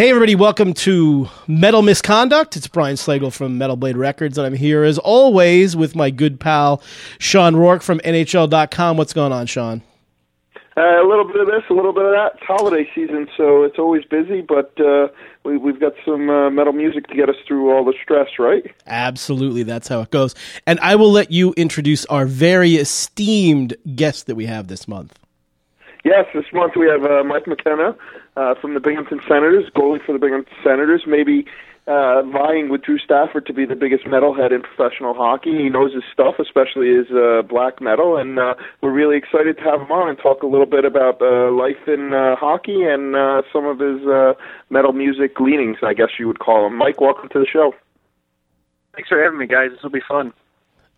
Hey, everybody, welcome to Metal Misconduct. It's Brian Slagel from Metal Blade Records, and I'm here as always with my good pal, Shawn Roarke from NHL.com. What's going on, Shawn? Uh, a little bit of this, a little bit of that. It's holiday season, so it's always busy, but uh, we, we've got some uh, metal music to get us through all the stress, right? Absolutely, that's how it goes. And I will let you introduce our very esteemed guest that we have this month. Yes, this month we have uh, Mike McKenna uh, from the Binghamton Senators, goalie for the Binghamton Senators, maybe uh, vying with Drew Stafford to be the biggest metalhead in professional hockey. He knows his stuff, especially his uh, black metal, and uh, we're really excited to have him on and talk a little bit about uh, life in uh, hockey and uh, some of his uh, metal music leanings, I guess you would call them. Mike, welcome to the show. Thanks for having me, guys. This will be fun.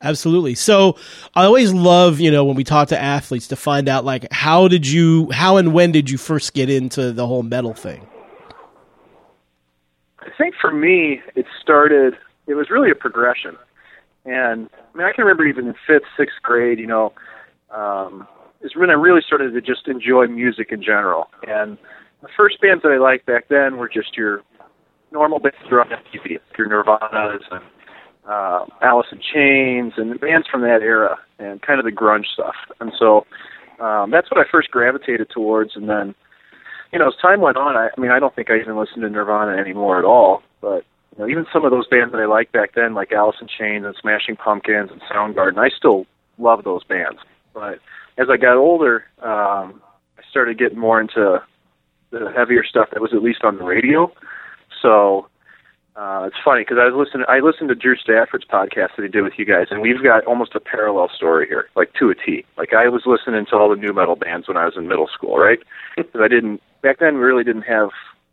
Absolutely. So I always love, you know, when we talk to athletes to find out like how did you how and when did you first get into the whole metal thing? I think for me it started it was really a progression. And I mean I can remember even in fifth, sixth grade, you know, um is when I really started to just enjoy music in general. And the first bands that I liked back then were just your normal bands that are on MTV, your Nirvana's and uh, Alice in Chains and the bands from that era and kind of the grunge stuff. And so um, that's what I first gravitated towards. And then, you know, as time went on, I, I mean, I don't think I even listen to Nirvana anymore at all. But you know, even some of those bands that I liked back then, like Alice in Chains and Smashing Pumpkins and Soundgarden, I still love those bands. But as I got older, um, I started getting more into the heavier stuff that was at least on the radio. So uh, it's funny because I was listening. I listened to Drew Stafford's podcast that he did with you guys, and we've got almost a parallel story here, like to a T. Like I was listening to all the new metal bands when I was in middle school, right? Because I didn't back then. We really didn't have,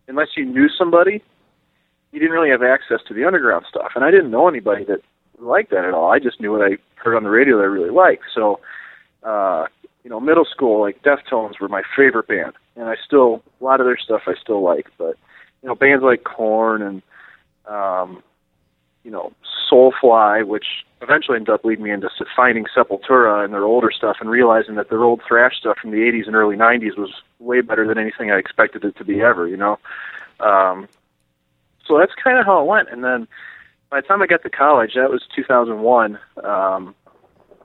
unless you knew somebody, you didn't really have access to the underground stuff, and I didn't know anybody that liked that at all. I just knew what I heard on the radio that I really liked. So, uh, you know, middle school, like Deftones were my favorite band, and I still a lot of their stuff I still like, but you know, bands like Korn and um, you know, Soulfly, which eventually ended up leading me into finding Sepultura and their older stuff and realizing that their old thrash stuff from the 80s and early 90s was way better than anything I expected it to be ever, you know. Um, so that's kind of how it went. And then by the time I got to college, that was 2001. Um,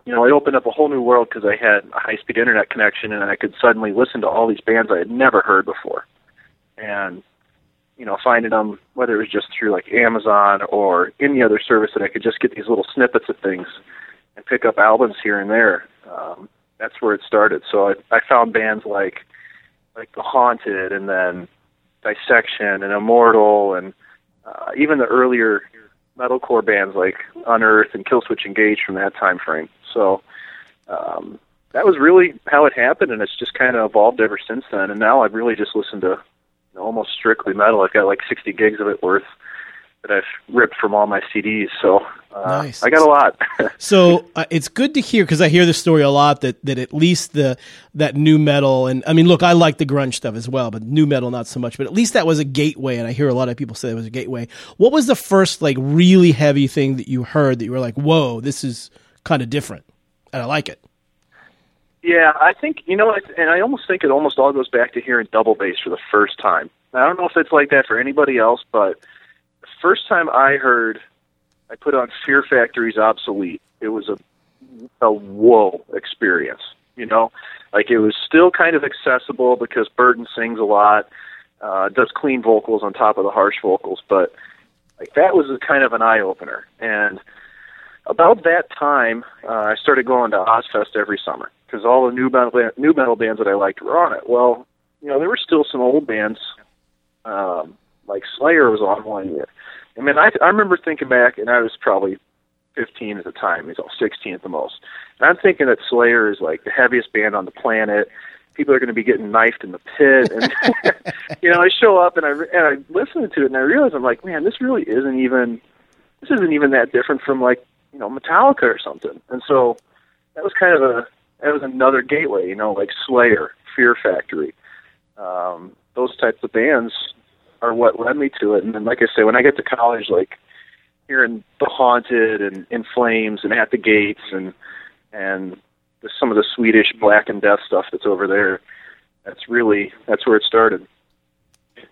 you know, it opened up a whole new world because I had a high-speed internet connection and I could suddenly listen to all these bands I had never heard before. And you know, finding them whether it was just through like Amazon or any other service that I could just get these little snippets of things and pick up albums here and there. Um, that's where it started. So I, I found bands like like The Haunted and then Dissection and Immortal and uh, even the earlier metalcore bands like Unearth and Killswitch Engage from that time frame. So um, that was really how it happened, and it's just kind of evolved ever since then. And now I've really just listened to almost strictly metal. I've got like 60 gigs of it worth that I've ripped from all my CDs. So uh, nice. I got a lot. so uh, it's good to hear because I hear the story a lot that that at least the that new metal and I mean, look, I like the grunge stuff as well, but new metal not so much. But at least that was a gateway, and I hear a lot of people say it was a gateway. What was the first like really heavy thing that you heard that you were like, "Whoa, this is kind of different," and I like it. Yeah, I think you know, and I almost think it almost all goes back to hearing double bass for the first time. I don't know if it's like that for anybody else, but the first time I heard, I put on Fear Factory's "Obsolete." It was a a whoa experience. You know, like it was still kind of accessible because Burton sings a lot, uh, does clean vocals on top of the harsh vocals, but like that was a kind of an eye opener. And about that time, uh, I started going to Ozzfest every summer because all the new metal new metal bands that I liked were on it. Well, you know, there were still some old bands, um, like Slayer was on one year. I mean, I I remember thinking back, and I was probably 15 at the time. He's all 16 at the most. And I'm thinking that Slayer is like the heaviest band on the planet. People are going to be getting knifed in the pit, and you know, I show up and I and I listen to it, and I realize I'm like, man, this really isn't even this isn't even that different from like you know Metallica or something. And so that was kind of a that was another gateway, you know, like Slayer, Fear Factory. Um, those types of bands are what led me to it. And then, like I say, when I get to college, like hearing The Haunted and In Flames and At the Gates and and the, some of the Swedish Black and Death stuff that's over there, that's really that's where it started.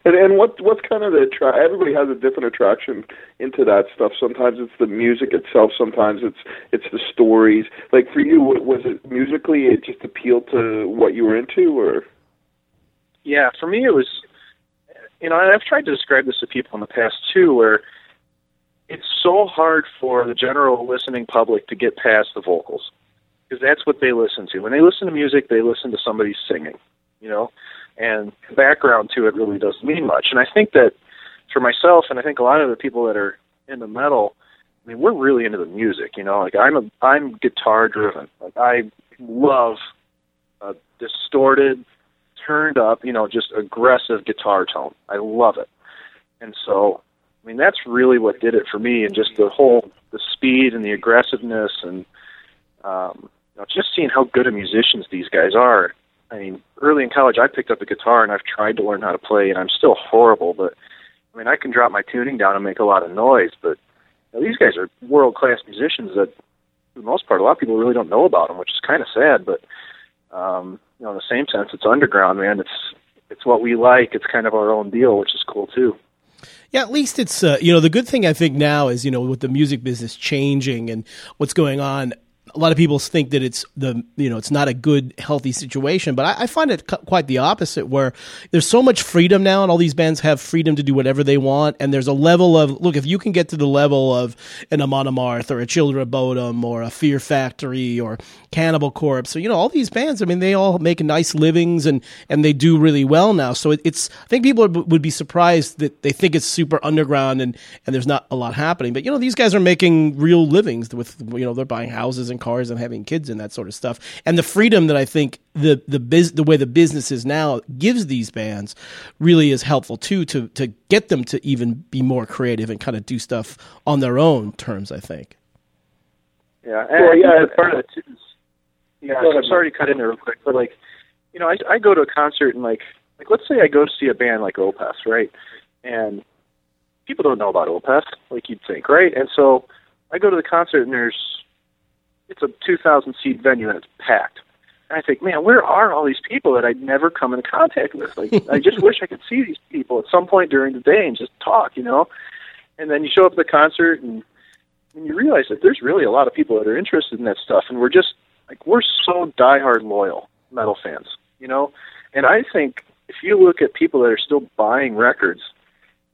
And and what what's kind of the attra- everybody has a different attraction into that stuff. Sometimes it's the music itself. Sometimes it's it's the stories. Like for you, was it musically? It just appealed to what you were into, or yeah, for me it was. You know, I've tried to describe this to people in the past too, where it's so hard for the general listening public to get past the vocals because that's what they listen to. When they listen to music, they listen to somebody singing. You know, and the background to it really doesn't mean much. And I think that for myself, and I think a lot of the people that are into metal, I mean, we're really into the music. You know, like I'm a I'm guitar driven. Like I love a distorted, turned up, you know, just aggressive guitar tone. I love it. And so, I mean, that's really what did it for me, and just the whole the speed and the aggressiveness, and um, you know, just seeing how good of musicians these guys are I mean, early in college, I picked up a guitar and I've tried to learn how to play, and I'm still horrible. But I mean, I can drop my tuning down and make a lot of noise. But you know, these guys are world class musicians that, for the most part, a lot of people really don't know about them, which is kind of sad. But um, you know, in the same sense, it's underground, man. It's it's what we like. It's kind of our own deal, which is cool too. Yeah, at least it's uh, you know the good thing I think now is you know with the music business changing and what's going on a lot of people think that it's the you know it's not a good healthy situation but I, I, find it quite the opposite where there's so much freedom now and all these bands have freedom to do whatever they want and there's a level of look if you can get to the level of an Amon Amarth or a Children of Bodom or a Fear Factory or Cannibal Corpse so you know all these bands I mean they all make nice livings and and they do really well now. So it, it's I think people would be surprised that they think it's super underground and and there's not a lot happening. But you know these guys are making real livings with you know they're buying houses and cars and having kids and that sort of stuff. And the freedom that I think the the biz, the way the business is now gives these bands really is helpful too to to get them to even be more creative and kind of do stuff on their own terms. I think. Yeah, and well, yeah, part of it too. Is, yeah, so I'm sorry to cut in there real quick, but like, you know, I I go to a concert and like like let's say I go to see a band like Opeth, right? And people don't know about Opeth, like you'd think, right? And so I go to the concert and there's it's a 2,000 seat venue and it's packed. And I think, man, where are all these people that I'd never come in contact with? Like, I just wish I could see these people at some point during the day and just talk, you know. And then you show up at the concert and, and you realize that there's really a lot of people that are interested in that stuff, and we're just like we're so diehard loyal metal fans, you know. And I think if you look at people that are still buying records,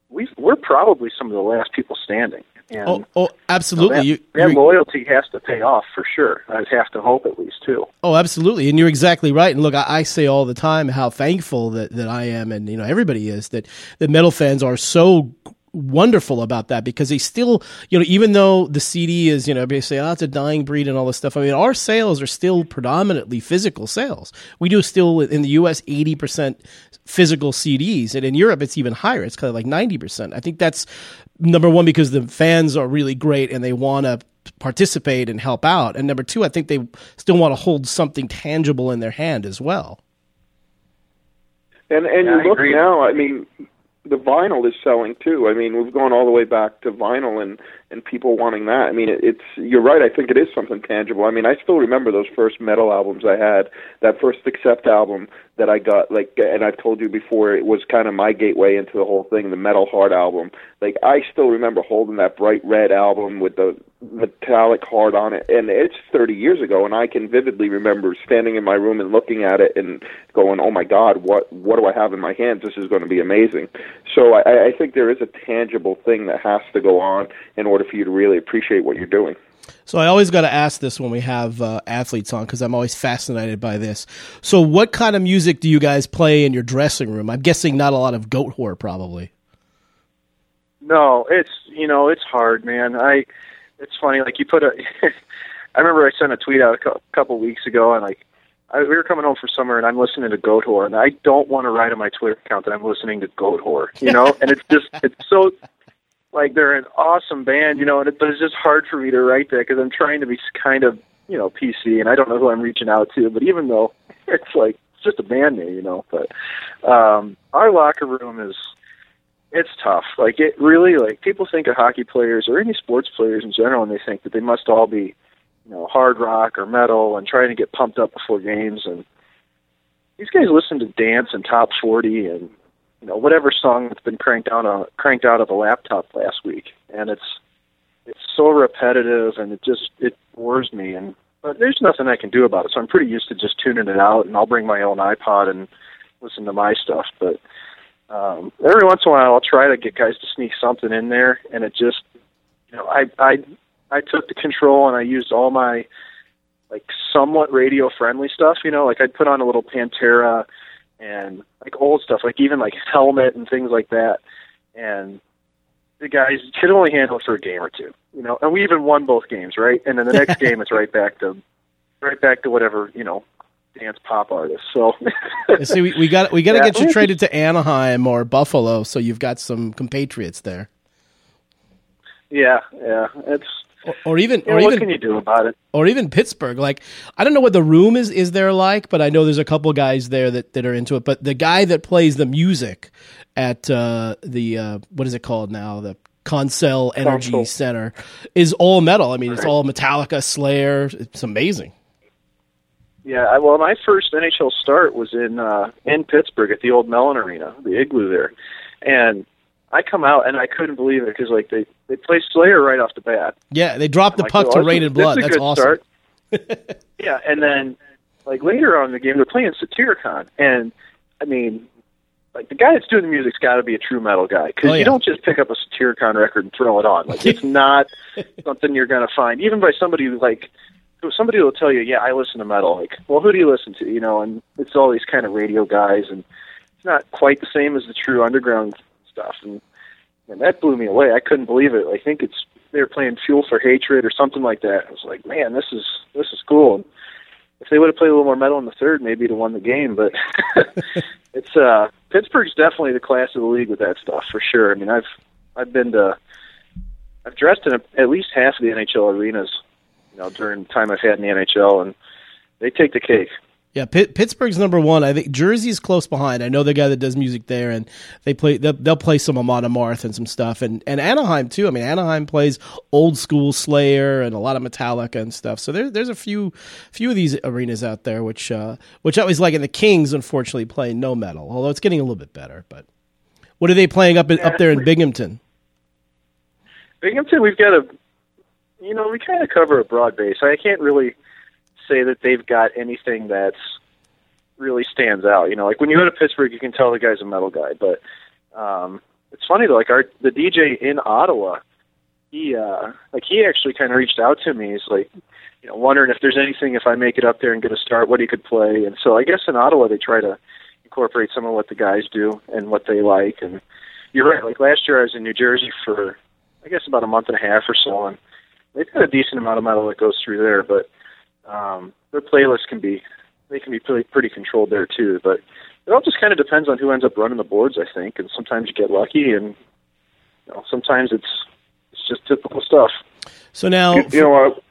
we we're probably some of the last people standing. And, oh, oh, absolutely. You know, that, that loyalty has to pay off for sure. I'd have to hope at least too. Oh, absolutely. And you're exactly right. And look, I, I, say all the time how thankful that, that I am, and you know everybody is that that metal fans are so wonderful about that because they still, you know, even though the CD is, you know, they say, oh, it's a dying breed and all this stuff. I mean, our sales are still predominantly physical sales. We do still in the U.S. eighty percent physical CDs, and in Europe it's even higher. It's kind of like ninety percent. I think that's number one because the fans are really great and they want to participate and help out, and number two, I think they still want to hold something tangible in their hand as well. And and yeah, you look now, I mean, the vinyl is selling too. I mean, we've gone all the way back to vinyl and and people wanting that. I mean, it, it's you're right. I think it is something tangible. I mean, I still remember those first metal albums I had. That first Accept album that I got, like, and I've told you before, it was kind of my gateway into the whole thing. The Metal Heart album. Like, I still remember holding that bright red album with the metallic heart on it, and it's 30 years ago, and I can vividly remember standing in my room and looking at it and going, "Oh my God, what what do I have in my hands? This is going to be amazing." So I, I think there is a tangible thing that has to go on in order order for you to really appreciate what you're doing. So I always got to ask this when we have uh, athletes on because I'm always fascinated by this. So what kind of music do you guys play in your dressing room? I'm guessing not a lot of Goatwhore, probably. No, it's you know it's hard, man. I it's funny like you put a. I remember I sent a tweet out a couple weeks ago and like I, we were coming home for summer and I'm listening to Goatwhore and I don't want to write on my Twitter account that I'm listening to Goatwhore, you know, and it's just it's so like they're an awesome band, you know, and it, but it's just hard for me to write that because I'm trying to be kind of, you know, PC, and I don't know who I'm reaching out to. But even though it's like it's just a band name, you know, but um, our locker room is it's tough. Like it really, like people think of hockey players or any sports players in general, and they think that they must all be, you know, hard rock or metal and trying to get pumped up before games. And these guys listen to dance and top forty and you know whatever song that's been cranked out on cranked out of the laptop last week, and it's it's so repetitive and it just it bores me and but there's nothing I can do about it. So I'm pretty used to just tuning it out and I'll bring my own iPod and listen to my stuff. But um every once in a while I'll try to get guys to sneak something in there and it just you know, I I I took the control and I used all my like somewhat radio friendly stuff, you know, like I'd put on a little Pantera and like old stuff, like even like Helmet and things like that. And the guys could only handle it for a game or two, you know. And we even won both games, right? And then the next game, it's right back to, right back to whatever you know, dance pop artist. So, see, we, we got we got to yeah, get you traded to Anaheim or Buffalo, so you've got some compatriots there. Yeah, yeah, it's or, even yeah, or what even can you do about it? Or even Pittsburgh. Like I don't know what the room is is there like, but I know there's a couple guys there that, that are into it. But the guy that plays the music at uh, the uh, what is it called now? The CONSOL Energy Console. Center is all metal. I mean, it's all Metallica, Slayer. It's amazing. Yeah, well, my first NHL start was in uh, in Pittsburgh at the old Mellon Arena, the Igloo there, and I come out and I couldn't believe it because like they they play Slayer right off the bat. Yeah, they dropped the like, puck oh, to Raining Blood. That's awesome. yeah, and then like later on in the game they're playing Satyricon, and I mean like the guy that's doing the music's got to be a true metal guy because oh, yeah. you don't just pick up a Satyricon record and throw it on. Like it's not something you're going to find even by somebody who like somebody will tell you, yeah, I listen to metal. Like, well, who do you listen to? You know, and it's all these kind of radio guys, and it's not quite the same as the true underground stuff. And and that blew me away. I couldn't believe it. I think it's they were playing Fuel for Hatred or something like that. I was like, man, this is this is cool. And if they would have played a little more metal in the third, maybe to won the game. But it's uh Pittsburgh's definitely the class of the league with that stuff for sure. I mean, I've I've been to I've dressed in a, at least half of the NHL arenas, you know, during the time I've had in the NHL, and they take the cake. Yeah, Pitt, Pittsburgh's number one. I think Jersey's close behind. I know the guy that does music there, and they play. They'll, they'll play some Amon Amarth and some stuff, and and Anaheim too. I mean, Anaheim plays old school Slayer and a lot of Metallica and stuff. So there, there's a few few of these arenas out there, which uh, which I always like. And the Kings, unfortunately, play no metal, although it's getting a little bit better. But what are they playing up in, up there in Binghamton? Binghamton, we've got a, you know, we kind of cover a broad base. I can't really say that they've got anything that's really stands out. You know, like when you go to Pittsburgh, you can tell the guy's a metal guy. But um, it's funny though, like our the DJ in Ottawa, he uh, like he actually kind of reached out to me. He's like, you know, wondering if there's anything if I make it up there and get a start, what he could play. And so I guess in Ottawa they try to incorporate some of what the guys do and what they like. And you're right. Like last year, I was in New Jersey for I guess about a month and a half or so, and they've got a decent amount of metal that goes through there. But um, their playlist can be they can be pretty pretty controlled there too. But it all just kind of depends on who ends up running the boards, I think. And sometimes you get lucky, and you know, sometimes it's it's just typical stuff. So now, you, you know?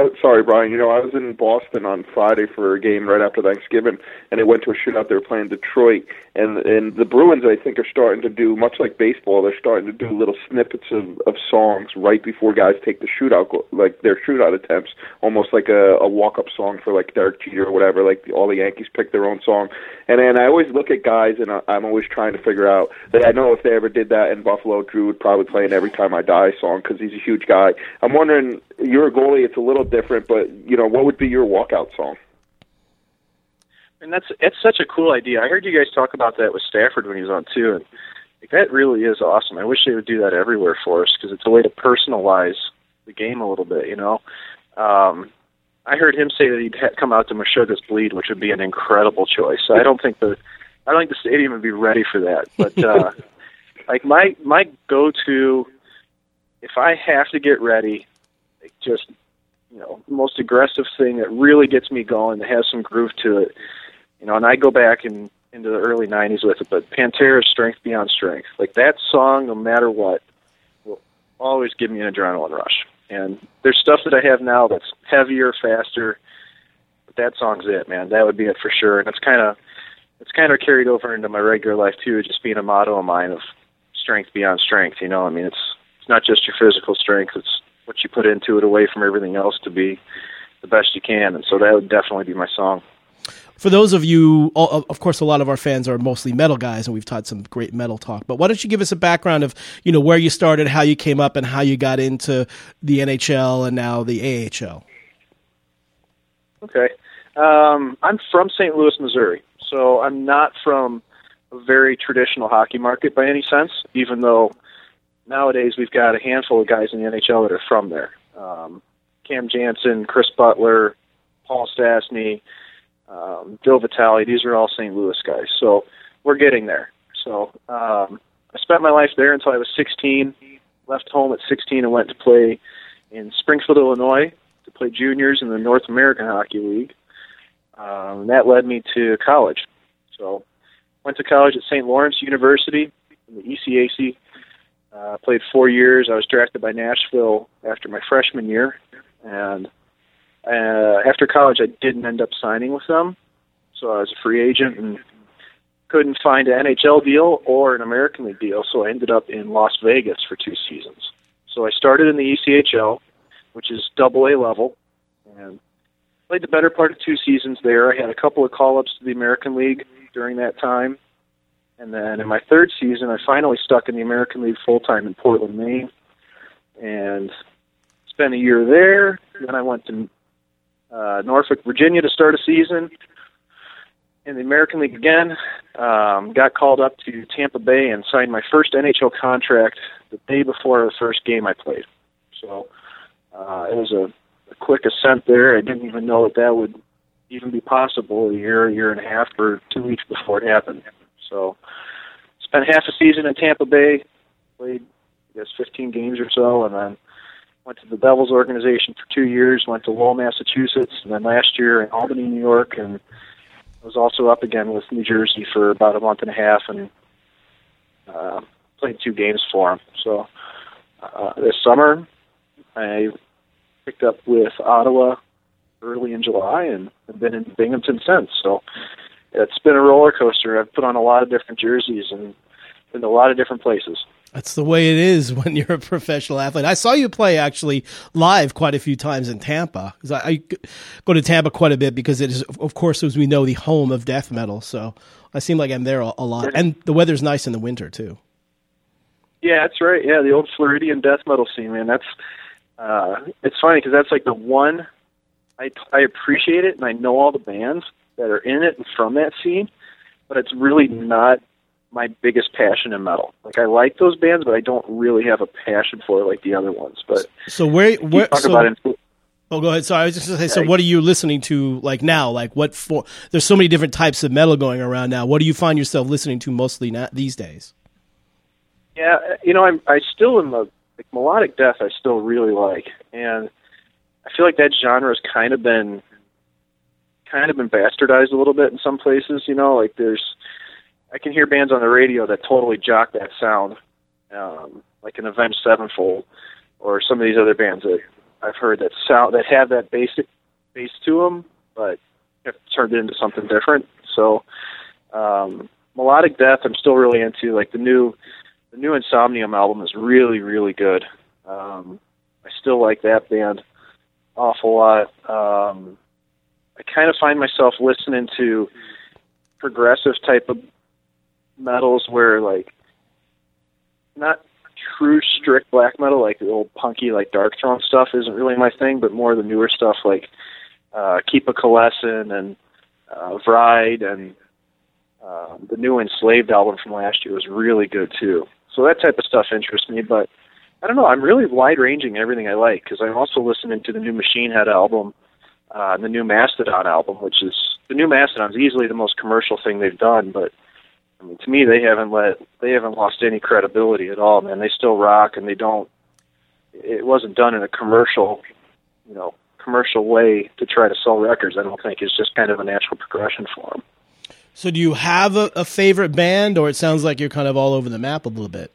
Uh, sorry, Brian. You know, I was in Boston on Friday for a game right after Thanksgiving, and it went to a shootout. They were playing Detroit, and and the Bruins, I think, are starting to do much like baseball. They're starting to do little snippets of of songs right before guys take the shootout, like their shootout attempts, almost like a, a walk up song for like Derek Jeter or whatever. Like all the Yankees pick their own song, and and I always look at guys, and I, I'm always trying to figure out that I know if they ever did that in Buffalo, Drew would probably play an "Every Time I Die" song because he's a huge guy. I'm wondering, you're a goalie, it's a little different, but you know, what would be your walkout song? And that's it's such a cool idea. I heard you guys talk about that with Stafford when he was on too, and like, that really is awesome. I wish they would do that everywhere for us because it's a way to personalize the game a little bit. You know, um, I heard him say that he'd ha- come out to Meshuggah's Bleed, which would be an incredible choice. I don't think the I don't think the stadium would be ready for that, but uh, like my my go to if I have to get ready, just you know most aggressive thing that really gets me going that has some groove to it. You know and i go back and into the early 90s with it but pantera's strength beyond strength. Like that song no matter what will always give me an adrenaline rush. And there's stuff that i have now that's heavier faster but that song's it man. That would be it for sure. And it's kind of it's kind of carried over into my regular life too just being a motto of mine of strength beyond strength you know? I mean it's it's not just your physical strength it's what you put into it away from everything else to be the best you can. And so that would definitely be my song. for those of you, of course, a lot of our fans are mostly metal guys, and we've taught some great metal talk. But why don't you give us a background of you know where you started, how you came up, and how you got into the NHL and now the AHL? Okay, um, I'm from St. Louis, Missouri, so I'm not from a very traditional hockey market by any sense. Even though nowadays we've got a handful of guys in the NHL that are from there. Um, Cam Janssen, Chris Butler, Paul Stastny um, Bill Vitale. These are all St. Louis guys. So we're getting there. So um, I spent my life there until I was 16. Left home at 16 and went to play in Springfield, Illinois, to play juniors in the North American Hockey League. Um, that led me to college. So went to college at St. Lawrence University in the ECAC. Uh, played four years. I was drafted by Nashville after my freshman year, and uh, after college, I didn't end up signing with them, so I was a free agent and couldn't find an NHL deal or an American League deal. So I ended up in Las Vegas for two seasons. So I started in the ECHL, which is Double A level, and played the better part of two seasons there. I had a couple of call-ups to the American League during that time, and then in my third season, I finally stuck in the American League full time in Portland, Maine, and spent a year there. Then I went to uh, Norfolk, Virginia to start a season in the American League again. Um, got called up to Tampa Bay and signed my first NHL contract the day before the first game I played. So uh, it was a, a quick ascent there. I didn't even know that that would even be possible a year, a year and a half, or two weeks before it happened. So spent half a season in Tampa Bay, played I guess 15 games or so, and then went to the Devils organization for two years, went to Lowell, Massachusetts, and then last year in Albany, New York, and was also up again with New Jersey for about a month and a half, and uh, played two games for them. So uh, this summer, I picked up with Ottawa early in July, and have been in Binghamton since. So it's been a roller coaster. I've put on a lot of different jerseys and in a lot of different places. That's the way it is when you're a professional athlete. I saw you play actually live quite a few times in Tampa because I, I, go to Tampa quite a bit because it is, of course, as we know, the home of death metal. So I seem like I'm there a, a lot, and the weather's nice in the winter too. Yeah, that's right. Yeah, the old Floridian death metal scene, man. That's uh, it's funny because that's like the one I I appreciate it, and I know all the bands that are in it and from that scene, but it's really not my biggest passion in metal. Like I like those bands, but I don't really have a passion for it like the other ones. But so where where talk so, about it. Oh, go ahead. Sorry, I was just going to say. So, what are you listening to like now? Like, what for? There's so many different types of metal going around now. What do you find yourself listening to mostly now, these days? Yeah, you know, I'm I still in the like melodic death. I still really like, and I feel like that genre has kind of been kind of been bastardized a little bit in some places. You know, like there's I can hear bands on the radio that totally jock that sound, um, like an Avenged Sevenfold, or some of these other bands that I've heard that sound that have that basic bass to them, but have turned it into something different. So, um, melodic death, I'm still really into. Like the new, the new Insomnium album is really, really good. Um, I still like that band awful lot. Um, I kind of find myself listening to progressive type of metals where like not true strict black metal like the old punky like Darkthrone stuff isn't really my thing, but more the newer stuff like uh Keep of Kalessin and uh Vreid and uh, the new Enslaved album from last year was really good too. So that type of stuff interests me, but I don't know. I'm really wide ranging in everything I like because I'm also listening to the new Machine Head album, uh, and the new Mastodon album, which is the new Mastodon is easily the most commercial thing they've done, but I mean, to me, they haven't let they haven't lost any credibility at all, man. They still rock, and they don't. It wasn't done in a commercial, you know, commercial way to try to sell records. I don't think it's just kind of a natural progression for them. So, do you have a, a favorite band, or it sounds like you're kind of all over the map a little bit?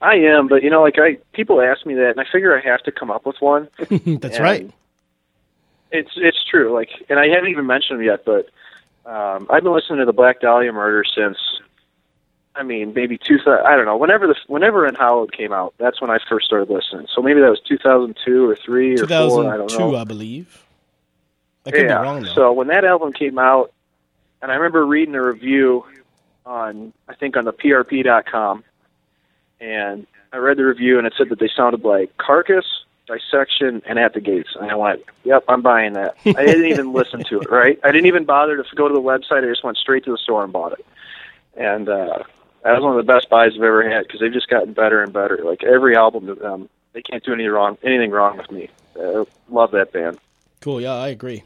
I am, but you know, like I people ask me that, and I figure I have to come up with one. That's right. It's it's true. Like, and I haven't even mentioned them yet, but um, I've been listening to the Black Dahlia Murder since, I mean, maybe two. I don't know. Whenever the whenever how came out, that's when I first started listening. So maybe that was 2002 or three or four. I don't know. I believe. I could yeah. be wrong though. So when that album came out, and I remember reading a review on I think on the PRP.com, and I read the review and it said that they sounded like Carcass, Dissection, and At the Gates, and I went, "Yep, I'm buying that." I didn't even listen to it. Right? I didn't even bother to go to the website. I just went straight to the store and bought it, and uh, that was one of the best buys I've ever had because they've just gotten better and better. Like every album to them, they can't do anything wrong. Anything wrong with me. Uh, love that band. cool. Yeah, I agree.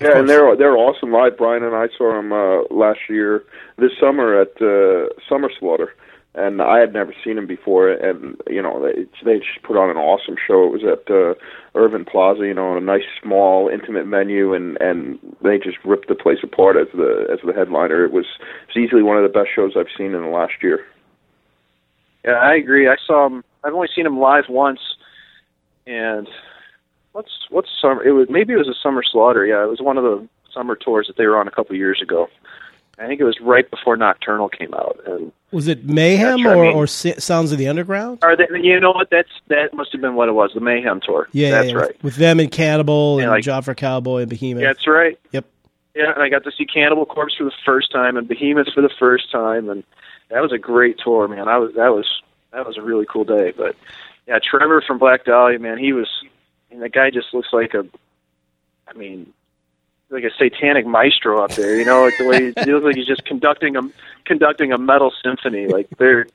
Yeah, and they're they're awesome live. Brian and I saw them uh, last year, this summer at uh, Summer Slaughter, and I had never seen them before. And you know, they they just put on an awesome show. It was at uh, Irving Plaza, you know, a nice small intimate venue, and and they just ripped the place apart as the as the headliner. It was it's easily one of the best shows I've seen in the last year. Yeah, I agree. I saw him. I've only seen him live once, and what's what's summer? It was maybe it was a summer slaughter. Yeah, it was one of the summer tours that they were on a couple years ago. I think it was right before Nocturnal came out, and Was it Mayhem That's what I or, mean. or Sounds of the Underground? or they, you know what? That's that must have been what it was. The Mayhem tour. Yeah, that's yeah, right. With, with them and Cannibal Yeah, and like- Job for Cowboy and Behemoth. That's right. Yep. Yeah, and I got to see Cannibal Corpse for the first time and Behemoth for the first time, and that was a great tour, man. I was that was that was a really cool day. But yeah, Trevor from Black Dahlia, man, he was, and the guy just looks like a, I mean, like a satanic maestro up there. You know, like the way he looks like he's just conducting a conducting a metal symphony. Like they're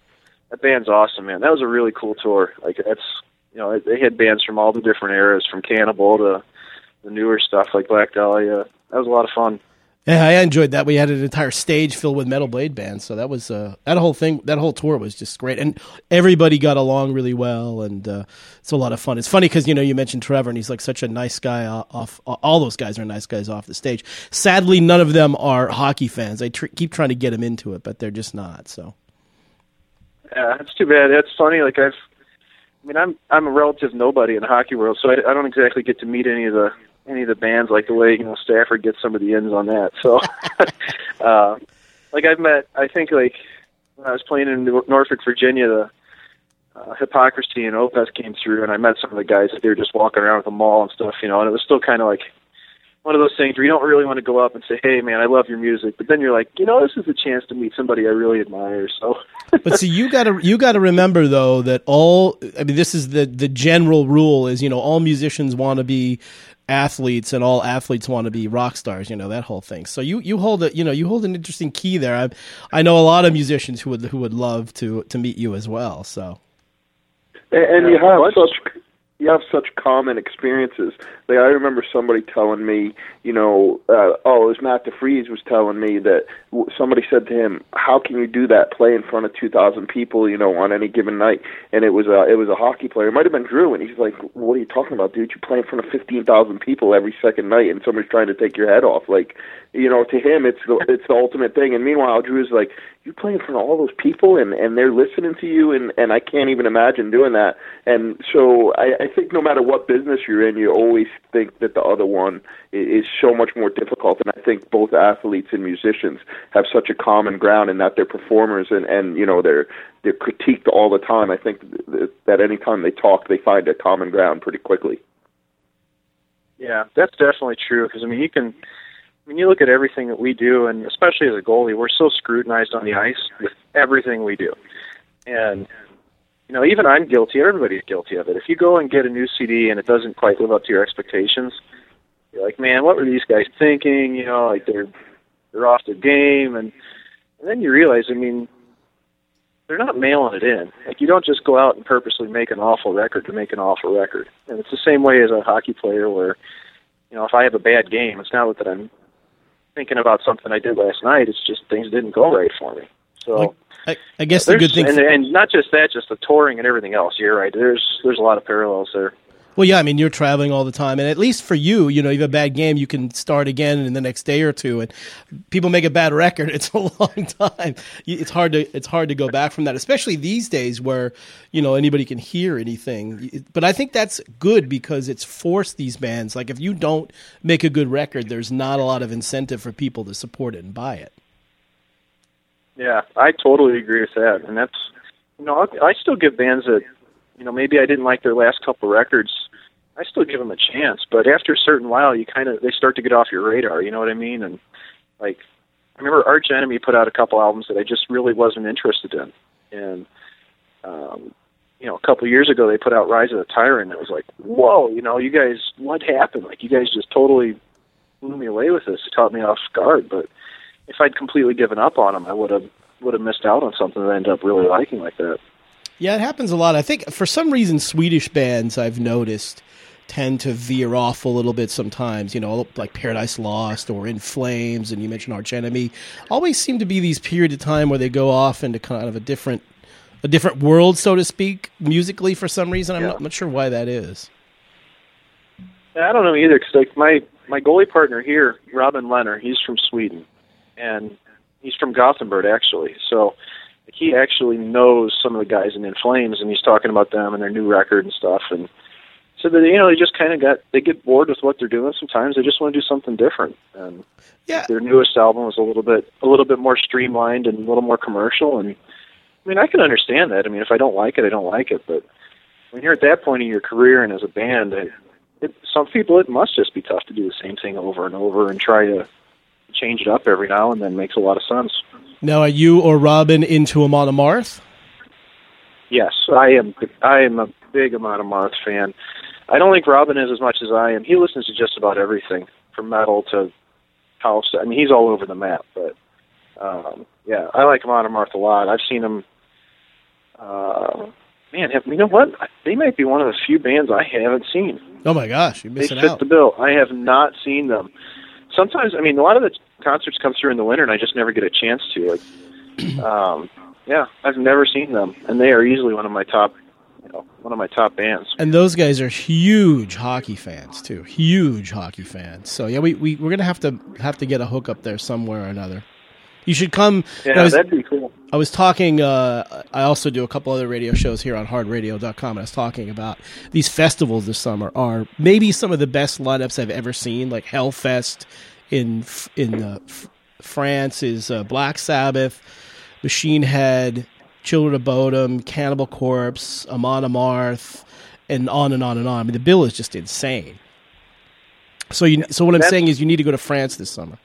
that band's awesome, man. That was a really cool tour. Like that's you know they had bands from all the different eras, from Cannibal to the newer stuff like Black Dahlia. That was a lot of fun. Yeah, I enjoyed that. We had an entire stage filled with metal blade bands, so that was uh, that whole thing. That whole tour was just great, and everybody got along really well, and uh, it's a lot of fun. It's funny because you know you mentioned Trevor, and he's like such a nice guy off. All those guys are nice guys off the stage. Sadly, none of them are hockey fans. I tr- keep trying to get them into it, but they're just not. So Yeah, that's too bad. That's funny. Like I've, I mean, I'm I'm a relative nobody in the hockey world, so I, I don't exactly get to meet any of the any of the bands like the way you know Stafford gets some of the ins on that. So, uh, like I've met, I think like when I was playing in Nor- Norfolk, Virginia, the uh, Hypocrisy and Opeth came through, and I met some of the guys that they were just walking around with the mall and stuff, you know, and it was still kind of like one of those things where you don't really want to go up and say, "Hey, man, I love your music," but then you're like, you know, this is a chance to meet somebody I really admire. So, but see, you got to you got to remember though that all I mean, this is the the general rule is you know all musicians want to be athletes and all athletes want to be rock stars. You know that whole thing. So you you hold a you know you hold an interesting key there. I I know a lot of musicians who would who would love to to meet you as well. So And, and you have such you have such common experiences. Like I remember somebody telling me, you know, uh, oh, it was Matt DeFries was telling me that w- somebody said to him, "How can you do that? Play in front of two thousand people, you know, on any given night?" And it was a it was a hockey player. It might have been Drew, and he's like, "What are you talking about, dude? You play in front of fifteen thousand people every second night, and somebody's trying to take your head off." Like, you know, to him, it's the it's the ultimate thing. And meanwhile, Drew's like, "You play in front of all those people, and and they're listening to you, and and I can't even imagine doing that." And so I, I think no matter what business you're in, you always think that the other one is so much more difficult. And I think both athletes and musicians have such a common ground in that they're performers and and you know they're they're critiqued all the time. I think th- that anytime they talk, they find a common ground pretty quickly. Yeah, that's definitely true. Because I mean, you can, Mean, you look at everything that we do, and especially as a goalie, we're so scrutinized on the ice with everything we do, and you know, even I'm guilty. Everybody's guilty of it. If you go and get a new CD and it doesn't quite live up to your expectations, you're like, man, what were these guys thinking? You know, like they're they're off their game, and and then you realize, I mean, they're not mailing it in. Like you don't just go out and purposely make an awful record to make an awful record. And it's the same way as a hockey player where, you know, if I have a bad game, it's not that I'm thinking about something I did last night. It's just things didn't go right for me. So I, I guess the good thing. and, and not just that, just the touring and everything else. You're right. There's there's a lot of parallels there. Well, yeah, I mean, you're traveling all the time, and at least for you, you know, you have a bad game, you can start again in the next day or two. And people make a bad record; it's a long time. It's hard to it's hard to go back from that, especially these days where you know anybody can hear anything. But I think that's good because it's forced these bands. Like if you don't make a good record, there's not a lot of incentive for people to support it and buy it. Yeah, I totally agree with that, and that's you know I, I still give bands that you know maybe I didn't like their last couple records I still give them a chance, but after a certain while, you kind of they start to get off your radar. You know what I mean? And like, I remember Arch Enemy put out a couple albums that I just really wasn't interested in, and um, you know, a couple years ago they put out Rise of the Tyrant. It was like, whoa, you know, you guys, what happened? Like, you guys just totally blew me away with this. It caught me off guard. But if I'd completely given up on them, I would have would have missed out on something that I ended up really liking like that. Yeah, it happens a lot. I think for some reason Swedish bands I've noticed tend to veer off a little bit sometimes, you know, like Paradise Lost or In Flames and you mentioned Arch Enemy. Always seem to be these period of time where they go off into kind of a different a different world, so to speak, musically for some reason. I'm, Yeah. not, not sure why that is. Yeah, I don't know either because like my my goalie partner here, Robin Lehner, he's from Sweden, and he's from Gothenburg actually. So he actually knows some of the guys in In Flames, and he's talking about them and their new record and stuff. And so that you know they just kind of got they get bored with what they're doing. Sometimes they just want to do something different. And Yeah. their newest album was a little bit a little bit more streamlined and a little more commercial. And I mean I can understand that. I mean if I don't like it, I don't like it. But when you're at that point in your career and as a band, I, it, some people it must just be tough to do the same thing over and over and try to change it up every now and then makes a lot of sense. Now, are you or Robin into Amon Amarth? Yes, I am. I am a big Amon Amarth fan. I don't think Robin is as much as I am. He listens to just about everything, from metal to house. I mean, he's all over the map. But um, yeah, I like Amon Amarth a lot. I've seen him. Uh, man, have, you know what? They might be one of the few bands I haven't seen. Oh my gosh, you're They fit out. the bill. I have not seen them. Sometimes, I mean, a lot of the concerts come through in the winter, and I just never get a chance to. Like, um, yeah, I've never seen them, and they are easily one of my top, you know, one of my top bands. And those guys are huge hockey fans too. Huge hockey fans. So yeah, we, we we're gonna have to have to get a hook up there somewhere or another. You should come. Yeah, I was, that'd be cool. I was talking. Uh, I also do a couple other radio shows here on HardRadio.com. And I was talking about these festivals this summer are maybe some of the best lineups I've ever seen. Like Hellfest in in uh, France is uh, Black Sabbath, Machine Head, Children of Bodom, Cannibal Corpse, Amon Amarth, and on and on and on. I mean, the bill is just insane. So you, so what I'm That's- saying is, you need to go to France this summer.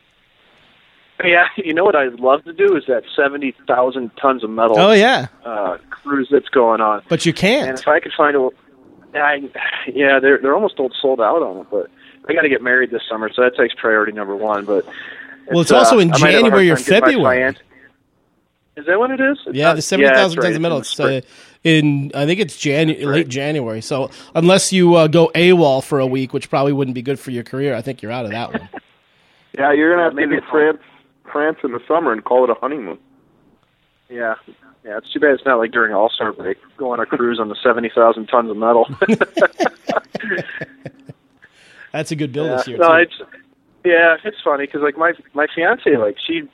Yeah, you know what I'd love to do is that seventy thousand tons of metal Oh yeah, uh, cruise that's going on. but you can't. if I could find a, I, yeah, they're they're almost all sold out on it. But I got to get married this summer, so that takes priority number one. But Well, it's also in I might have a hard January or time getting my February. Is that what it is? It's Yeah, not- the seventy thousand that's tons of metal. it's It's in uh, in I think it's Janu- right. late January. So unless you uh, go AWOL for a week, which probably wouldn't be good for your career, I think you're out of that one. Yeah, you're gonna have to do it's- France, France in the summer and call it a honeymoon. Yeah, yeah. It's too bad it's not like during All Star break. Go on a cruise on the seventy thousand tons of metal. That's a good bill yeah, this year. no, too. it's yeah, it's funny because like my my fiance like she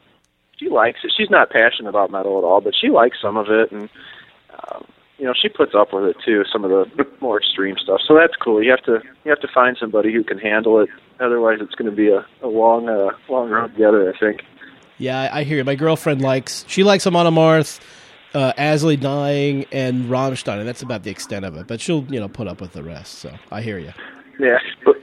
she likes it. She's not passionate about metal at all, but she likes some of it, and um, you know she puts up with it too. Some of the more extreme stuff, so that's cool. You have to you have to find somebody who can handle it. Otherwise, it's going to be a, a long uh, long road together. I think. Yeah, I, I hear you. My girlfriend likes she likes Amon Amarth, uh, As I Lay Dying, and Rammstein, and that's about the extent of it. But she'll you know put up with the rest. So I hear you. Yeah. But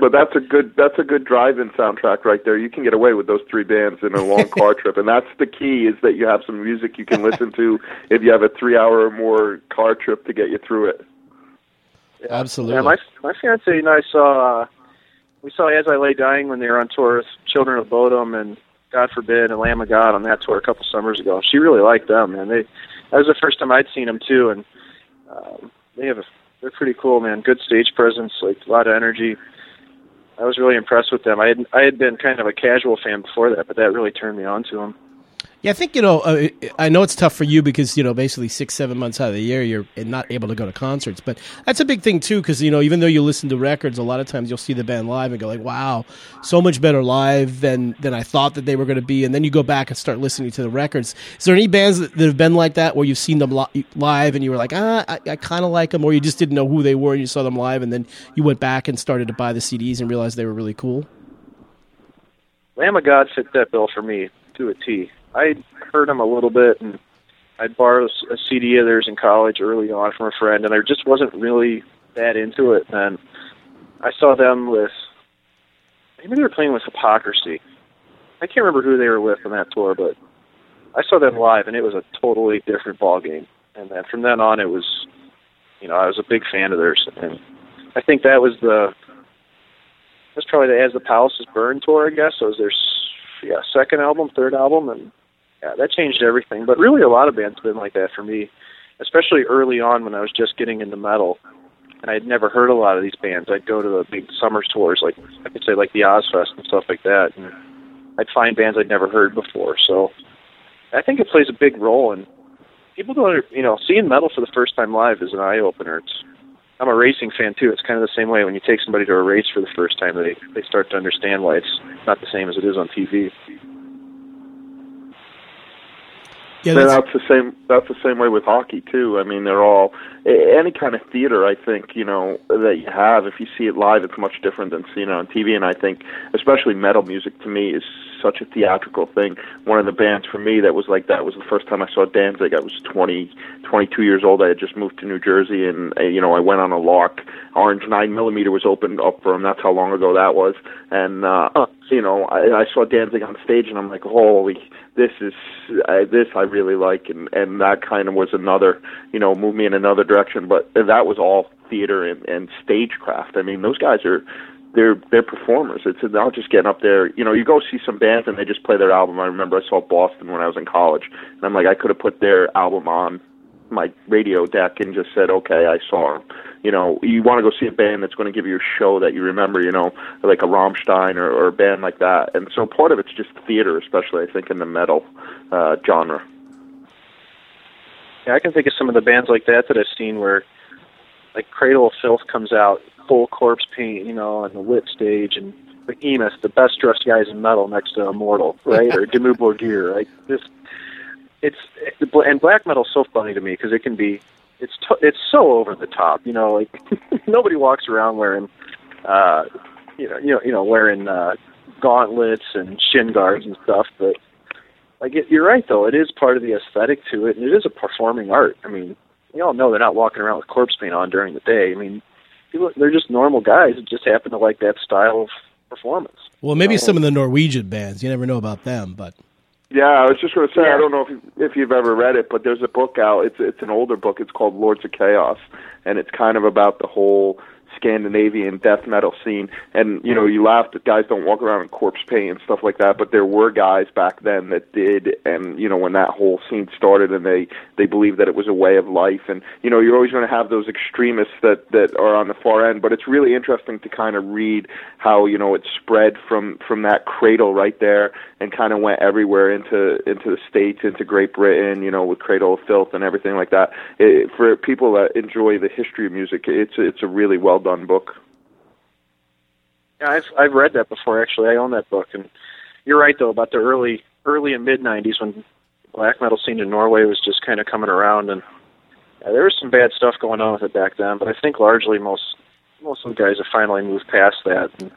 but that's a good that's a good drive-in soundtrack right there. You can get away with those three bands in a long car trip, and that's the key is that you have some music you can listen to if you have a three-hour or more car trip to get you through it. Absolutely. Yeah, my my fiance and I saw uh, we saw As I Lay Dying when they were on tour with Children of Bodom and God Forbid and Lamb of God on that tour a couple summers ago. She really liked them, man. They that was the first time I'd seen them too, and um, they have a they're pretty cool, man. Good stage presence, like a lot of energy. I was really impressed with them. I had I had been kind of a casual fan before that, but that really turned me on to them. Yeah, I think you know. Uh, I know it's tough for you because you know basically six, seven months out of the year you're not able to go to concerts. But that's a big thing too, because you know even though you listen to records, a lot of times you'll see the band live and go like, "Wow, so much better live than than I thought that they were going to be." And then you go back and start listening to the records. Is there any bands that, that have been like that where you've seen them li- live and you were like, "Ah, I, I kind of like them," or you just didn't know who they were and you saw them live, and then you went back and started to buy the CDs and realized they were really cool? Lamb of God fit that bill for me to a T. I heard him a little bit, and I'd borrowed a CD of theirs in college early on from a friend, and I just wasn't really that into it. And I saw them with maybe they were playing with Hypocrisy. I can't remember who they were with on that tour, but I saw them live, and it was a totally different ball game. And then from then on, it was, you know, I was a big fan of theirs, and I think that was the that's probably the As the Palaces Burn tour, I guess. So it was their yeah second album, third album, and yeah, that changed everything. But really, a lot of bands have been like that for me, especially early on when I was just getting into metal, and I'd never heard a lot of these bands. I'd go to the big summer tours, like I could say like the Ozzfest and stuff like that, and I'd find bands I'd never heard before. So I think it plays a big role and people don't, you know, seeing metal for the first time live is an eye opener. It's I'm a racing fan too. It's kind of the same way when you take somebody to a race for the first time, they they start to understand why it's not the same as it is on TV. Yeah, that's, that's the same. That's the same way with hockey too. I mean, they're all any kind of theater. I think you know that you have. If you see it live, it's much different than seeing it on TV. And I think, especially metal music, to me is such a theatrical thing. One of the bands for me that was like that was the first time I saw Danzig. I was 20, 22 years old. I had just moved to New Jersey, and uh, you know I went on a lark. Orange nine millimeter was opened up for him. That's how long ago that was. And uh, you know I, I saw Danzig on stage, and I'm like, holy, this is this I really like, and and that kind of was another, you know, moved me in another direction. But that was all theater and, and stagecraft. I mean, those guys are they're they're performers. It's not just getting up there. You know, you go see some bands and they just play their album. I remember I saw Boston when I was in college, and I'm like, I could have put their album on my radio deck and just said, okay, I saw them. You know, you want to go see a band that's going to give you a show that you remember. You know, like a Rammstein or, or a band like that. And so part of it's just theater, especially I think in the metal uh, genre. Yeah, I can think of some of the bands like that that I've seen where, like Cradle of Filth comes out full corpse paint, you know, on the lit stage, and Behemoth, the best dressed guys in metal next to Immortal, right, or Dimmu Borgir, right? This, it's and black metal's so funny to me because it can be, it's to, it's so over the top, you know, like nobody walks around wearing, uh, you know, you know, you know, wearing uh, gauntlets and shin guards and stuff, but like it, you're right though, it is part of the aesthetic to it, and it is a performing art. I mean, we all know they're not walking around with corpse paint on during the day. I mean, people, they're just normal guys that just happen to like that style of performance. well, maybe you know? some of the Norwegian bands. You never know about them, but Yeah, I was just going to say Yeah. I don't know if you, if you've ever read it, but there's a book out. It's it's an older book. It's called Lords of Chaos, and it's kind of about the whole Scandinavian death metal scene. And you know, you laugh that guys don't walk around in corpse paint and stuff like that, but there were guys back then that did. And you know, when that whole scene started, and they they believed that it was a way of life. And you know, you're always going to have those extremists that that are on the far end. But it's really interesting to kind of read how you know it spread from from that cradle right there and kind of went everywhere into into the states, into Great Britain. You know, with Cradle of Filth and everything like that. It, for people that enjoy the history of music, it's it's a really well done book. Yeah, I've I've read that before. Actually, I own that book, and you're right though about the early early and mid '90s when black metal scene in Norway was just kind of coming around, and yeah, there was some bad stuff going on with it back then. But I think largely most most of the guys have finally moved past that. And,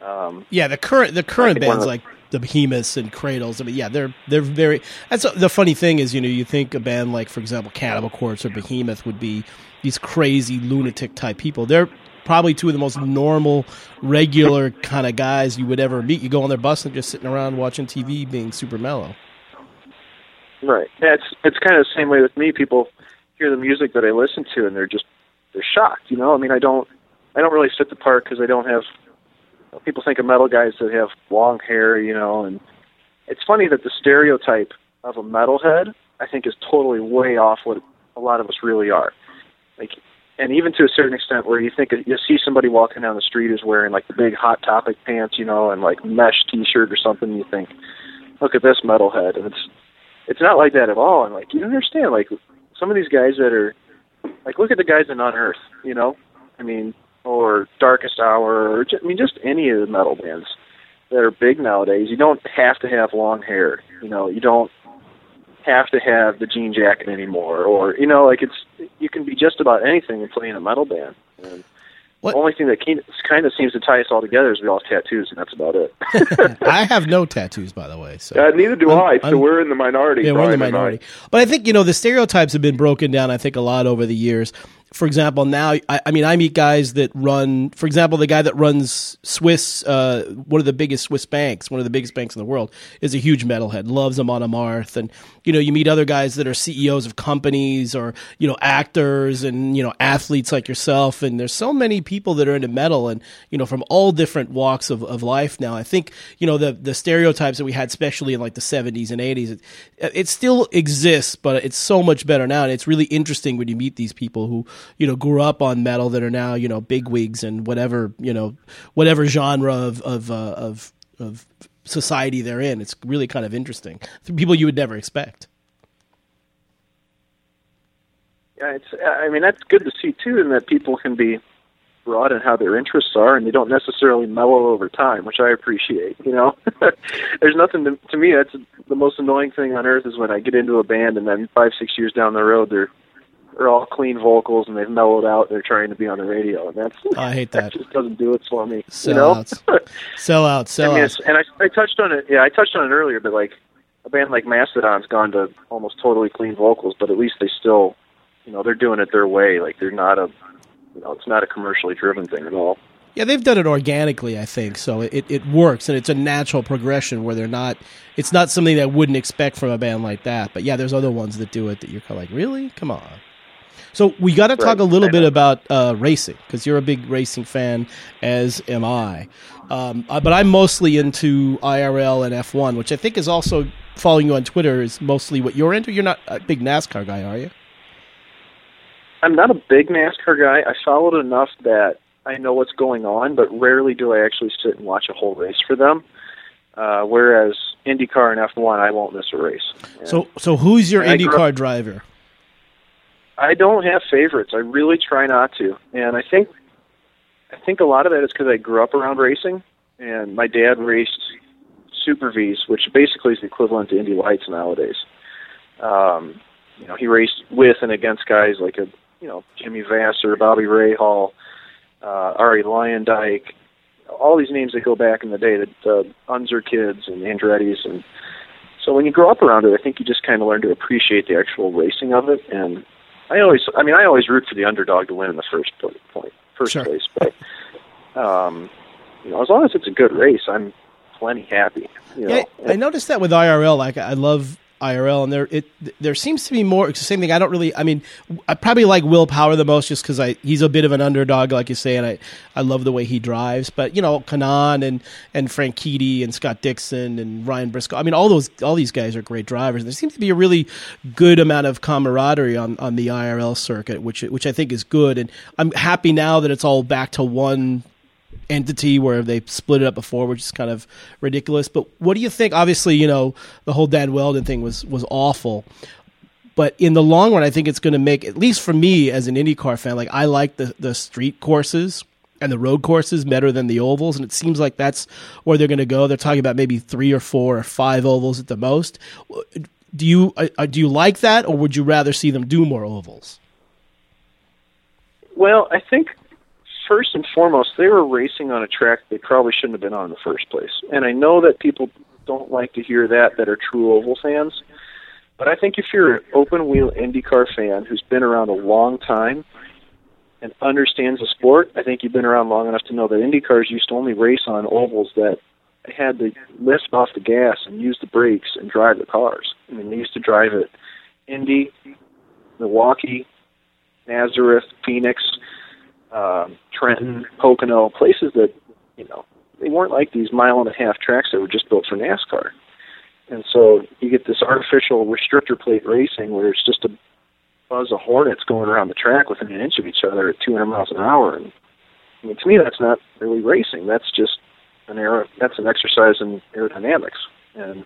um, yeah, the current the current bands like the Behemoths and Cradles. I mean, yeah, they're they're very. That's the funny thing is, you know, you think a band like, for example, Cannibal Corpse or Behemoth would be these crazy lunatic type people. They're probably two of the most normal, regular kind of guys you would ever meet. You go on their bus and just sitting around watching TV, being super mellow. Right. Yeah, it's it's kind of the same way with me. People hear the music that I listen to, and they're just they're shocked. You know, I mean, I don't I don't really fit the part because I don't have. People think of metal guys that have long hair, you know, and it's funny that the stereotype of a metalhead, I think, is totally way off what a lot of us really are. Like, and even to a certain extent, where you think you see somebody walking down the street is wearing like the big hot topic pants, you know, and like mesh T-shirt or something, you think, look at this metalhead, and it's it's not like that at all. And like you understand, like some of these guys that are like look at the guys in Unearth, you know, I mean, or Darkest Hour, or just, I mean, just any of the metal bands that are big nowadays. You don't have to have long hair, you know. You don't have to have the jean jacket anymore, or you know, like it's you can be just about anything and play in a metal band. And What- the only thing that kind of seems to tie us all together is we all have tattoos, and that's about it. I have no tattoos, by the way. So Uh, neither do I'm- I. So I'm- we're in the minority. Yeah, we're in the Brian and I. minority. But I think, you know, the stereotypes have been broken down, I think, a lot over the years. For example, now I, I, mean I meet guys that run, for example, the guy that runs Swiss, uh, one of the biggest Swiss banks, one of the biggest banks in the world, is a huge metalhead, loves Amon Amarth, and you know you meet other guys that are CEOs of companies or you know actors and you know athletes like yourself, and there's so many people that are into metal and you know from all different walks of, of life now. I think you know the the stereotypes that we had, especially in like the 70s and 80s, it, it still exists, but it's so much better now, and it's really interesting when you meet these people who you know grew up on metal that are now you know bigwigs and whatever you know whatever genre of of uh, of of society they're in. It's really kind of interesting. People you would never expect. Yeah, it's. I mean, that's good to see too, and that people can be broad in how their interests are, and they don't necessarily mellow over time, which I appreciate. You know, there's nothing to, to me. That's the most annoying thing on earth is when I get into a band and then five, six years down the road, they're they're all clean vocals and they've mellowed out. They're trying to be on the radio, and that's oh, I hate that. that just doesn't do it for me. Sell you know, outs. sell out, sell I mean, out. And I, I touched on it. Yeah, I touched on it earlier, but like a band like Mastodon's gone to almost totally clean vocals, but at least they still, you know, they're doing it their way. Like they're not a, you know, it's not a commercially driven thing at all. Yeah, they've done it organically, I think. So it, it works, and it's a natural progression where they're not. It's not something that I wouldn't expect from a band like that. But yeah, there's other ones that do it that you're kind of like, really? Come on. So we got to talk a little bit about uh, racing because you're a big racing fan, as am I. Um, uh, but I'm mostly into IRL and F1, which I think is also following you on Twitter is mostly what you're into. You're not a big NASCAR guy, are you? I'm not a big NASCAR guy. I followed enough that I know what's going on, but rarely do I actually sit and watch a whole race for them. Uh, whereas IndyCar and F1, I won't miss a race. And so, so who's your IndyCar up, driver? I don't have favorites. I really try not to, and I think I think a lot of that is because I grew up around racing, and my dad raced Super V's, which basically is the equivalent to Indy Lights nowadays. Um, you know, he raced with and against guys like a you know Jimmy Vasser, Bobby Rahal, uh, Arie Luyendyk, all these names that go back in the day, the uh, Unser kids and Andretti's, and so when you grow up around it, I think you just kind of learn to appreciate the actual racing of it, and I always, I mean, I always root for the underdog to win in the first point, first sure. place. But um, you know, as long as it's a good race, I'm plenty happy. You know? Yeah, I noticed that with IRL. Like, I love IRL, and there it there seems to be more. It's the same thing. I don't really. I mean, I probably like Will Power the most, just because I he's a bit of an underdog, like you say, and I I love the way he drives. But you know, Kanaan and and Franchitti and Scott Dixon and Ryan Briscoe. I mean, all those all these guys are great drivers. And there seems to be a really good amount of camaraderie on on the IRL circuit, which which I think is good. And I'm happy now that it's all back to one entity where they split it up before, which is kind of ridiculous. But what do you think? Obviously, you know the whole Dan Wheldon thing was was awful. But in the long run, I think it's going to make, at least for me as an IndyCar fan, like I like the the street courses and the road courses better than the ovals, and it seems like that's where they're going to go. They're talking about maybe three or four or five ovals at the most. Do you uh, do you like that, or would you rather see them do more ovals? Well, I think first and foremost, they were racing on a track they probably shouldn't have been on in the first place. And I know that people don't like to hear that that are true oval fans. But I think if you're an open wheel IndyCar fan who's been around a long time and understands the sport, I think you've been around long enough to know that IndyCars used to only race on ovals that had to lift off the gas and use the brakes and drive the cars. I mean, they used to drive at Indy, Milwaukee, Nazareth, Phoenix, um, Trenton, Pocono, places that you know they weren't like these mile and a half tracks that were just built for NASCAR. And so you get this artificial restrictor plate racing where it's just a buzz of hornets going around the track within an inch of each other at 200 miles an hour. And I mean, to me, that's not really racing. That's just an aer- That's an exercise in aerodynamics. And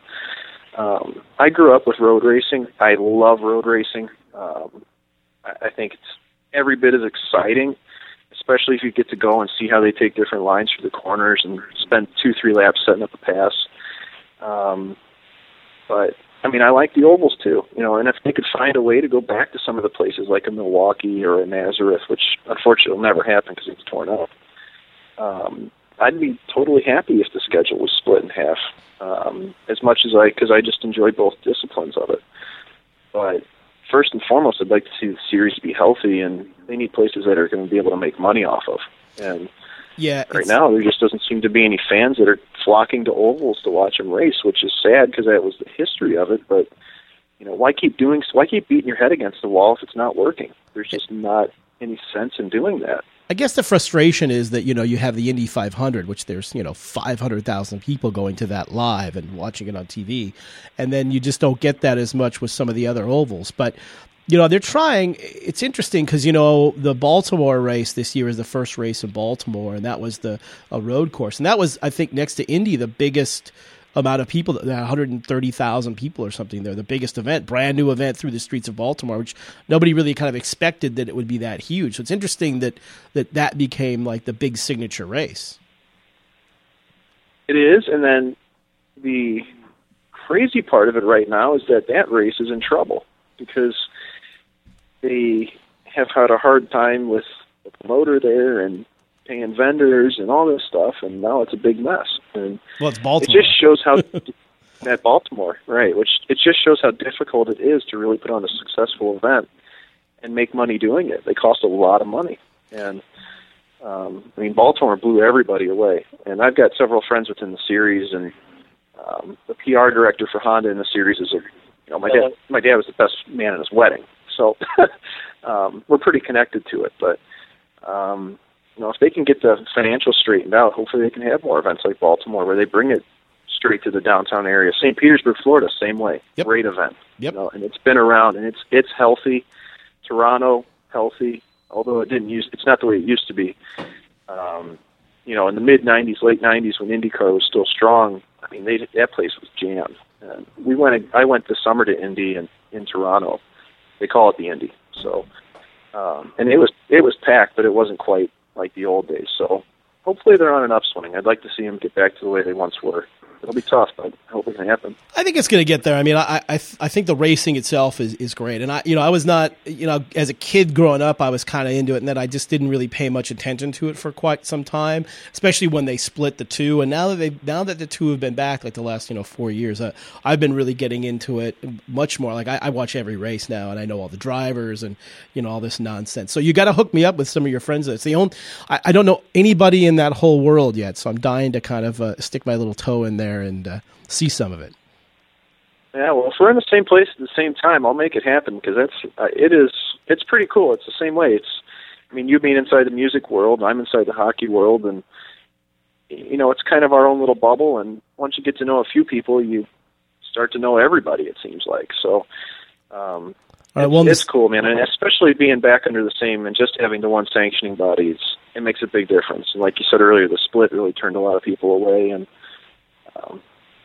um, I grew up with road racing. I love road racing. Um, I, I think it's every bit as exciting especially if you get to go and see how they take different lines through the corners and spend two, three laps setting up a pass. Um, but I mean, I like the ovals too, you know. And if they could find a way to go back to some of the places like a Milwaukee or a Nazareth, which unfortunately will never happen because it's torn up, um, I'd be totally happy if the schedule was split in half. Um, as much as I, because I just enjoy both disciplines of it. But first and foremost, I'd like to see the series be healthy, and they need places that are going to be able to make money off of. And yeah, right now there just doesn't seem to be any fans that are flocking to ovals to watch them race, which is sad because that was the history of it. But you know, why keep doing? Why keep beating your head against the wall if it's not working? There's just not any sense in doing that. I guess the frustration is that you know you have the Indy 500, which there's you know 500,000 people going to that live and watching it on TV, and then you just don't get that as much with some of the other ovals. But you know they're trying. It's interesting because you know the Baltimore race this year is the first race in Baltimore, and that was the a road course, and that was I think next to Indy the biggest amount of people, 130,000 people or something there, the biggest event, brand new event through the streets of Baltimore, which nobody really kind of expected that it would be that huge. So it's interesting that that, that became like the big signature race. It is, and then the crazy part of it right now is that that race is in trouble because they have had a hard time with the promoter there and paying vendors and all this stuff, and now it's a big mess. And well, it's Baltimore. It just shows how at Baltimore, right? Which it just shows how difficult it is to really put on a successful event and make money doing it. They cost a lot of money, and um, I mean, Baltimore blew everybody away. And I've got several friends within the series, and um, the PR director for Honda in the series is a, you know, my dad. My dad was the best man at his wedding, so um, we're pretty connected to it. But um, you know, if they can get the financial straightened out, hopefully they can have more events like Baltimore where they bring it straight to the downtown area. St. Petersburg, Florida, same way. Yep. Great event. Yep. You know, and it's been around and it's it's healthy. Toronto, healthy, although it didn't use it's not the way it used to be. Um, you know, in the mid '90s, late '90s, when IndyCar was still strong, I mean, they that place was jammed. And we went. I went this summer to Indy and in Toronto. They call it the Indy. So, um, and it was it was packed, but it wasn't quite like the old days. So hopefully they're on an upswing. I'd like to see them get back to the way they once were it'll be tough, but I hope it can happen. I think it's going to get there. I mean, I I, I think the racing itself is, is great, and I you know I was not you know as a kid growing up I was kind of into it, and then I just didn't really pay much attention to it for quite some time, especially when they split the two. And now that they now that the two have been back like the last you know four years, uh, I've been really getting into it much more. Like I, I watch every race now, and I know all the drivers and you know all this nonsense. So you got to hook me up with some of your friends. It's the only I, I, don't know anybody in that whole world yet, so I'm dying to kind of uh, stick my little toe in there and uh, see some of it. Yeah, well, if we're in the same place at the same time, I'll make it happen because that's uh, it is it's pretty cool. It's the same way. It's I mean, you being inside the music world, I'm inside the hockey world, and you know, it's kind of our own little bubble. And once you get to know a few people, you start to know everybody. It seems like so. Um, right, well, it's, it's cool, man, and especially being back under the same and just having the one sanctioning body, it's, it makes a big difference. And like you said earlier, the split really turned a lot of people away, and um,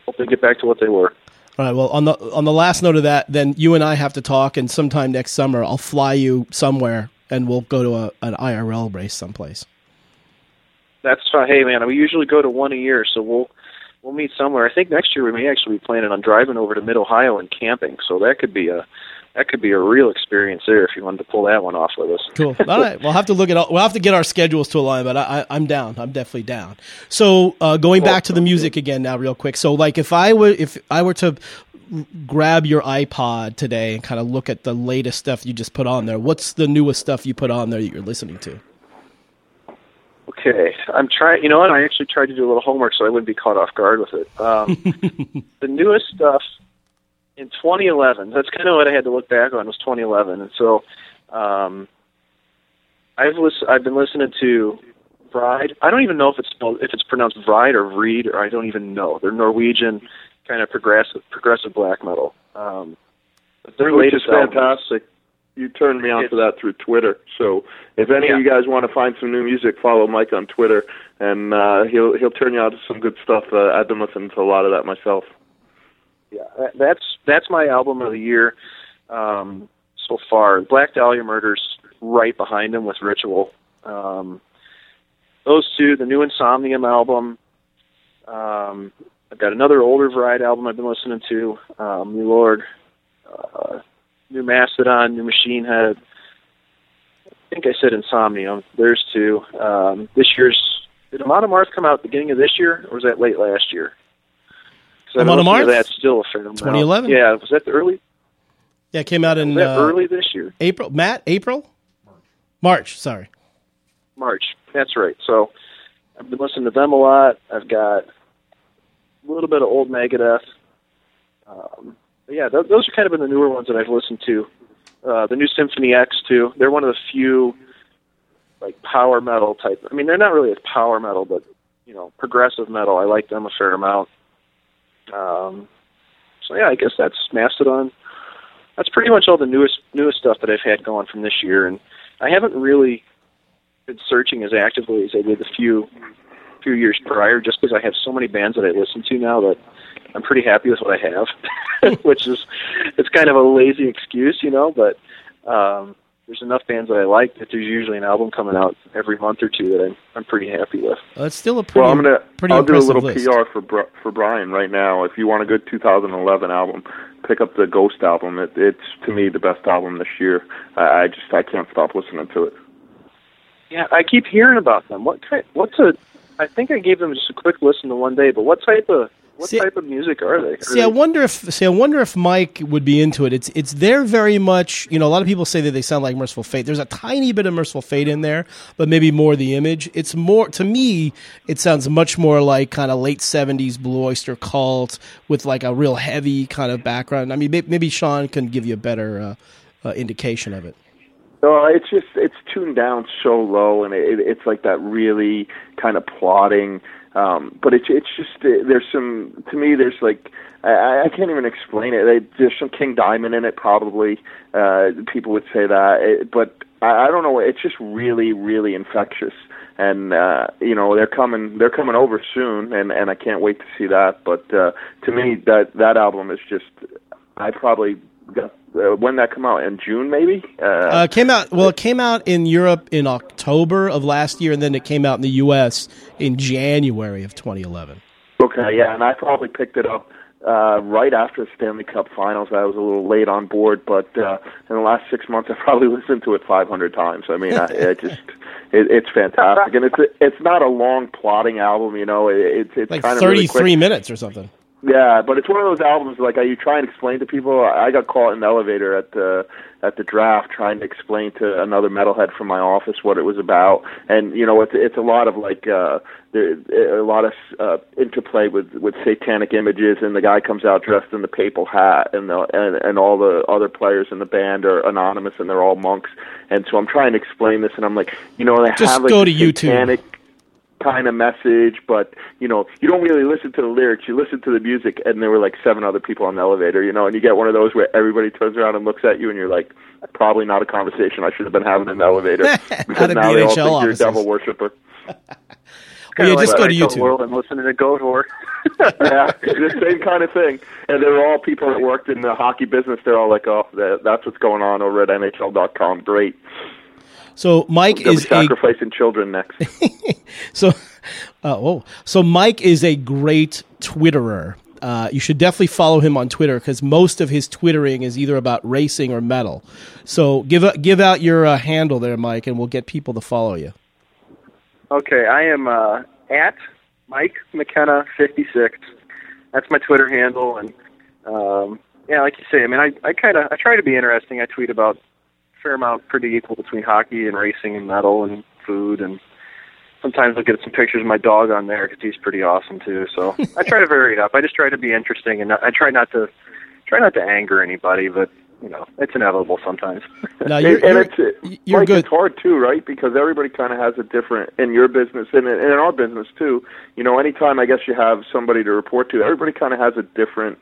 hope they get back to what they were. All right. Well, on the on the last note of that, then you and I have to talk, and sometime next summer, I'll fly you somewhere, and we'll go to a, an IRL race someplace. That's fine. Hey, man, we usually go to one a year, so we'll we'll meet somewhere. I think next year we may actually be planning on driving over to Mid Ohio and camping, so that could be a that could be a real experience there if you wanted to pull that one off with us. Cool. All right, we'll have to look at. All, we'll have to get our schedules to align, but I, am down. I'm definitely down. So uh, going back to the music again now, real quick. So like if I were if I were to grab your iPod today and kind of look at the latest stuff you just put on there, what's the newest stuff you put on there that you're listening to? Okay, I'm trying. You know what? I actually tried to do a little homework so I wouldn't be caught off guard with it. Um, the newest stuff in 2011. That's kind of what I had to look back on was 2011, and so um, I've I've been listening to Vreid. I don't even know if it's spelled, if it's pronounced Vride or Reed, or I don't even know. They're Norwegian, kind of progressive progressive black metal. Um, but their Which latest is fantastic. You turned me on to that through Twitter. So if any Yeah. of you guys want to find some new music, follow Mike on Twitter, and uh, he'll he'll turn you on to some good stuff. Uh, I've been listening to a lot of that myself. Yeah, that's that's my album of the year um, so far. Black Dahlia Murders right behind him with Ritual. Um, those two, the new Insomnium album. Um, I've got another older Variety album I've been listening to. Um, New Lord, uh, New Mastodon, New Machine Head. I think I said Insomnium. There's two. Um, this year's did Amon Amarth come out beginning of this year, or was that late last year? 'Cause I've been Amon listening to Amarth? that still a fair amount. 2011. Yeah, was that the early? Yeah, it came out in uh, early this year? April. Matt, April, March. March. Sorry. March. That's right. So I've been listening to them a lot. I've got a little bit of old Megadeth. Um, but yeah, th- those are kind of been the newer ones that I've listened to. Uh, the new Symphony X too. They're one of the few like power metal type. I mean, they're not really a power metal, but you know, progressive metal. I like them a fair amount. Um, so yeah, I guess that's Mastodon. That's pretty much all the newest newest stuff that I've had going from this year, and I haven't really been searching as actively as I did a few few years prior, just because I have so many bands that I listen to now that I'm pretty happy with what I have, which is it's kind of a lazy excuse, you know, but um, there's enough bands that I like that there's usually an album coming out every month or two that I'm I'm pretty happy with. Uh, it's still a pretty. Well, I'm gonna. pretty I'll do a little list. PR for Br- for Brian right now. If you want a good 2011 album, pick up the Ghost album. It, it's to me the best album this year. I, I just I can't stop listening to it. Yeah, I keep hearing about them. What kind? What's a? I think I gave them just a quick listen the one day, but what type of what See- type of music are they? Are See, I wonder if see, I wonder if Mike would be into it. It's it's they're very much you know a lot of people say that they sound like Mercyful Fate. There's a tiny bit of Mercyful Fate in there, but maybe more the image. It's more to me. It sounds much more like kind of late '70s Blue Oyster Cult with like a real heavy kind of background. I mean, maybe Shawn can give you a better uh, uh, indication of it. No, it's just it's tuned down so low, and it, it's like that really kind of plotting. Um, but it's it's just uh, there's some to me there's like I, I can't even explain it. There's some King Diamond in it probably. Uh, people would say that, it, but I, I don't know. It's just really really infectious, and uh, you know they're coming they're coming over soon, and and I can't wait to see that. But uh, to me that that album is just I probably uh, when that come out in June maybe. Uh, Uh, came out well. It came out in Europe in October of last year, and then it came out in the U.S. in January of 2011. Okay, yeah, and I probably picked it up uh, right after the Stanley Cup Finals. I was a little late on board, but uh, in the last six months, I've probably listened to it 500 times. I mean, I, I just it, it's fantastic, and it's it's not a long plotting album. You know, it, it's it's Like kind of 33 really minutes or something. Yeah, but it's one of those albums like you try and explain to people. I got caught in the elevator at the at the draft trying to explain to another metalhead from my office what it was about, and you know it's it's a lot of like uh, there a lot of uh, interplay with with satanic images, and the guy comes out dressed in the papal hat, and the and and all the other players in the band are anonymous and they're all monks, and so I'm trying to explain this, and I'm like, you know, they Just have like go to YouTube. Satanic kind of message, but you know, you don't really listen to the lyrics. You listen to the music, and there were like seven other people on the elevator, you know, and you get one of those where everybody turns around and looks at you, and you're like, probably not a conversation I should have been having in the elevator Out because of now they all BHL think you're a devil worshiper. Well, yeah, Kinda just like go to I tell YouTube. the World I'm listening to Goatwhore. yeah, the same kind of thing. And they were all people that worked in the hockey business. They're all like, oh, that, that's what's going on over at NHL.com. Great. So Mike is a sacrificing children next. so uh, oh so Mike is a great Twitterer. Uh, you should definitely follow him on Twitter because most of his twittering is either about racing or metal. So give a, give out your uh, handle there, Mike, and we'll get people to follow you. Okay, I am uh, at Mike McKenna fifty six. That's my Twitter handle, and um, yeah, like you say, I mean, I, I kind of I try to be interesting. I tweet about a fair amount, pretty equal between hockey and racing and metal and food, and sometimes I'll get some pictures of my dog on there because he's pretty awesome too. So I try to vary it up. I just try to be interesting, and I try not to try not to anger anybody, but you know, it's inevitable sometimes. Now And- you're and you're, it's uh, you're Mike, good. It's hard too, right? Because everybody kind of has a different in your business and in, in our business too. You know, anytime I guess you have somebody to report to, everybody kind of has a different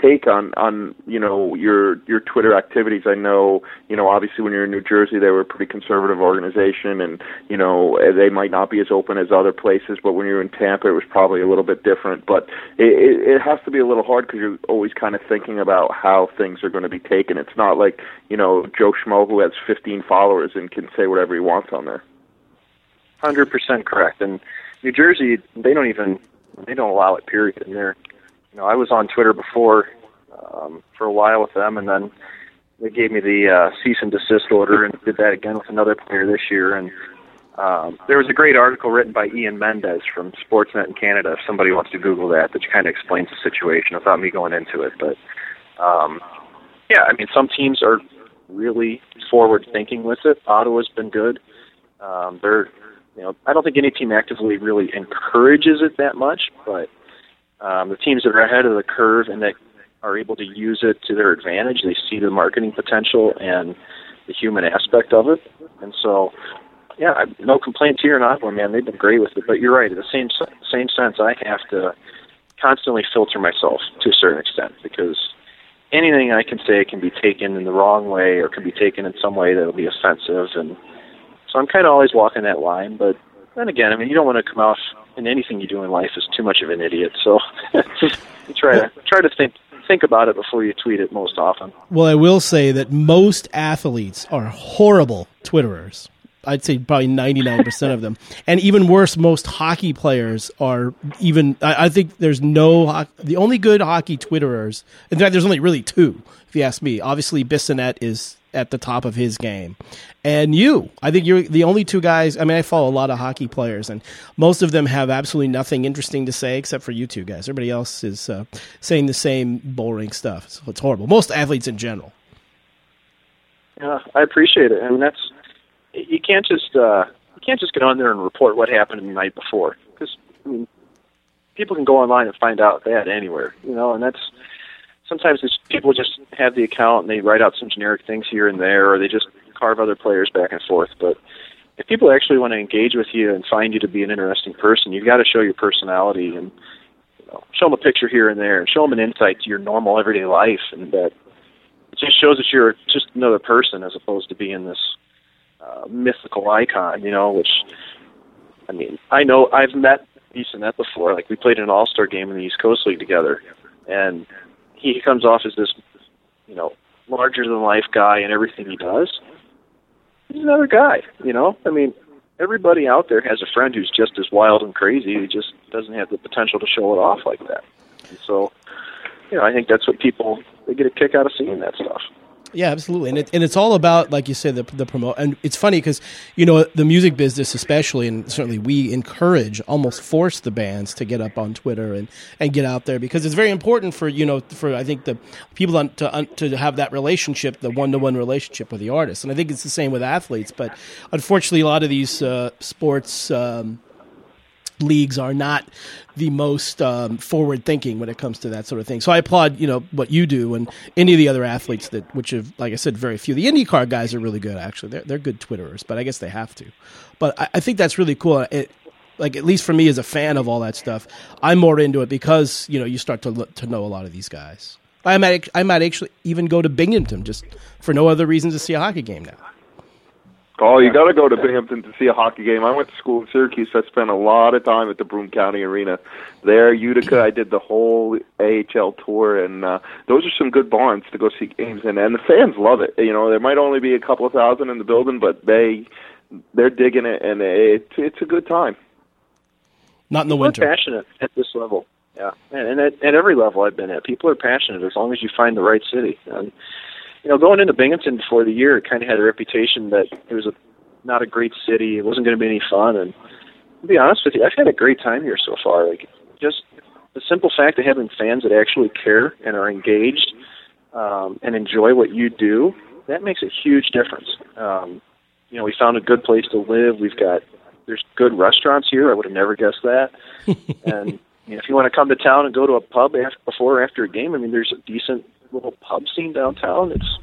take on on you know your your Twitter activities. I know you know obviously when you're in New Jersey, they were a pretty conservative organization, and you know they might not be as open as other places. But when you're in Tampa, it was probably a little bit different. But it, it, it has to be a little hard because you're always kind of thinking about how things are going to be taken. It's not like you know Joe Schmo who has 15 followers and can say whatever he wants on there. Hundred percent correct. And New Jersey, they don't even they don't allow it. Period. And they're, you know, I was on Twitter before um, for a while with them, and then they gave me the uh, cease and desist order, and did that again with another player this year. And um, there was a great article written by Ian Mendes from Sportsnet in Canada. If somebody wants to Google that, that kind of explains the situation without me going into it. But um, yeah, I mean, some teams are really forward thinking with it. Ottawa's been good. Um, they're, you know, I don't think any team actively really encourages it that much, but um, the teams that are ahead of the curve and that are able to use it to their advantage, they see the marketing potential and the human aspect of it, and so. Yeah, no complaints here in Ottawa, man. They've been great with it, but you're right. In the same same sense, I have to constantly filter myself to a certain extent because anything I can say can be taken in the wrong way or can be taken in some way that'll be offensive and so I'm kind of always walking that line but then again I mean you don't want to come off in anything you do in life as too much of an idiot so you try to try to think think about it before you tweet it most often. Well, I will say that most athletes are horrible twitterers. I'd say probably 99% of them. And even worse, most hockey players are even, I, I, think there's no, the only good hockey Twitterers, in fact, there's only really two, if you ask me. Obviously, Bissonnette is at the top of his game. And you, I think you're the only two guys. I mean, I follow a lot of hockey players, and most of them have absolutely nothing interesting to say except for you two guys. Everybody else is uh, saying the same boring stuff. So it's horrible. Most athletes in general. Yeah, I appreciate it. I mean, that's you can't just uh, you can't just get on there and report what happened the night before because I mean, people can go online and find out that anywhere, you know, and that's sometimes it's, people just have the account and they write out some generic things here and there, or they just carve other players back and forth. But if people actually want to engage with you and find you to be an interesting person, you've got to show your personality and you know, show them a picture here and there, and show them an insight to your normal everyday life, and that it just shows that you're just another person as opposed to being this uh, mythical icon, you know, which I mean, I know I've met Bissonnette before. Like we played an All Star game in the East Coast League together, and he comes off as this, you know, larger than life guy and everything he does. He's another guy, you know. I mean, everybody out there has a friend who's just as wild and crazy. He just doesn't have the potential to show it off like that. And so, you know, I think that's what people they get a kick out of seeing that stuff. Yeah, absolutely, and it, and it's all about like you said the the promote. And it's funny because you know the music business, especially, and certainly we encourage, almost force the bands to get up on Twitter and, and get out there because it's very important for you know for I think the people to to have that relationship, the one to one relationship with the artist. And I think it's the same with athletes. But unfortunately, a lot of these uh, sports. Um, leagues are not the most um, forward thinking when it comes to that sort of thing. So I applaud you know what you do and any of the other athletes that which have like I said very few. The IndyCar guys are really good actually. They're they're good Twitterers, but I guess they have to. But I, I think that's really cool. It, like at least for me as a fan of all that stuff, I'm more into it because you know you start to look, to know a lot of these guys. I might I might actually even go to Binghamton just for no other reason to see a hockey game now. Oh, you got to go to Binghamton to see a hockey game. I went to school in Syracuse. I spent a lot of time at the Broome County Arena. There, Utica, I did the whole AHL tour, and uh, those are some good barns to go see games in. And the fans love it. You know, there might only be a couple of thousand in the building, but they they're digging it, and it's it's a good time. Not in the People winter. Are passionate at this level. Yeah, and, and at, at every level I've been at, people are passionate as long as you find the right city. And you know, going into Binghamton before the year, it kind of had a reputation that it was a not a great city. It wasn't going to be any fun. And to be honest with you, I've had a great time here so far. Like just the simple fact of having fans that actually care and are engaged um, and enjoy what you do, that makes a huge difference. Um, you know, we found a good place to live. We've got there's good restaurants here. I would have never guessed that. and you know, if you want to come to town and go to a pub after, before or after a game, I mean, there's a decent little pub scene downtown. It's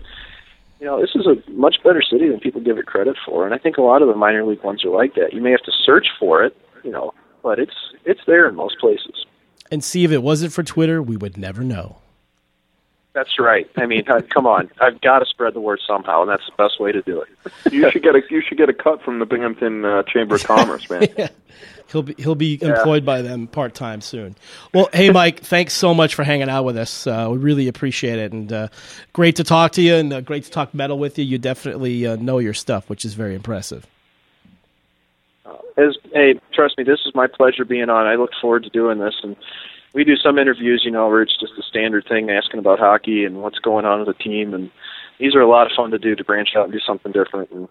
you know, this is a much better city than people give it credit for, and I think a lot of the minor league ones are like that. You may have to search for it, you know, but it's it's there in most places. And see, if it wasn't for Twitter, we would never know. That's right. I mean, come on, I've got to spread the word somehow, and that's the best way to do it. you should get a you should get a cut from the Binghamton uh, Chamber of Commerce, man. yeah. He'll be he'll be employed by them part time soon. Well, hey Mike, thanks so much for hanging out with us. Uh, we really appreciate it, and uh, great to talk to you, and uh, great to talk metal with you. You definitely uh, know your stuff, which is very impressive. Uh, as hey, trust me, this is my pleasure being on. I look forward to doing this, and we do some interviews, you know, where it's just a standard thing, asking about hockey and what's going on with the team, and these are a lot of fun to do to branch out and do something different. And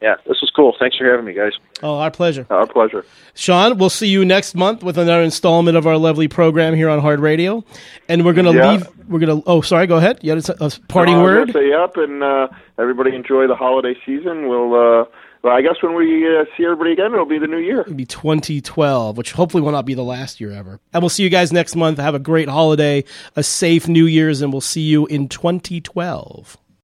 yeah, this was cool. Thanks for having me, guys. Oh, our pleasure. Our pleasure. Shawn, we'll see you next month with another installment of our lovely program here on Hard Radio. And we're going to Yeah. leave. We're going to. Oh, sorry. Go ahead. You had a, a parting Uh, word. Say up, and uh, everybody enjoy the holiday season. We'll. Uh, well, I guess when we uh, see everybody again, it'll be the new year. It'll be 2012, which hopefully will not be the last year ever. And we'll see you guys next month. Have a great holiday, a safe New Year's, and we'll see you in 2012.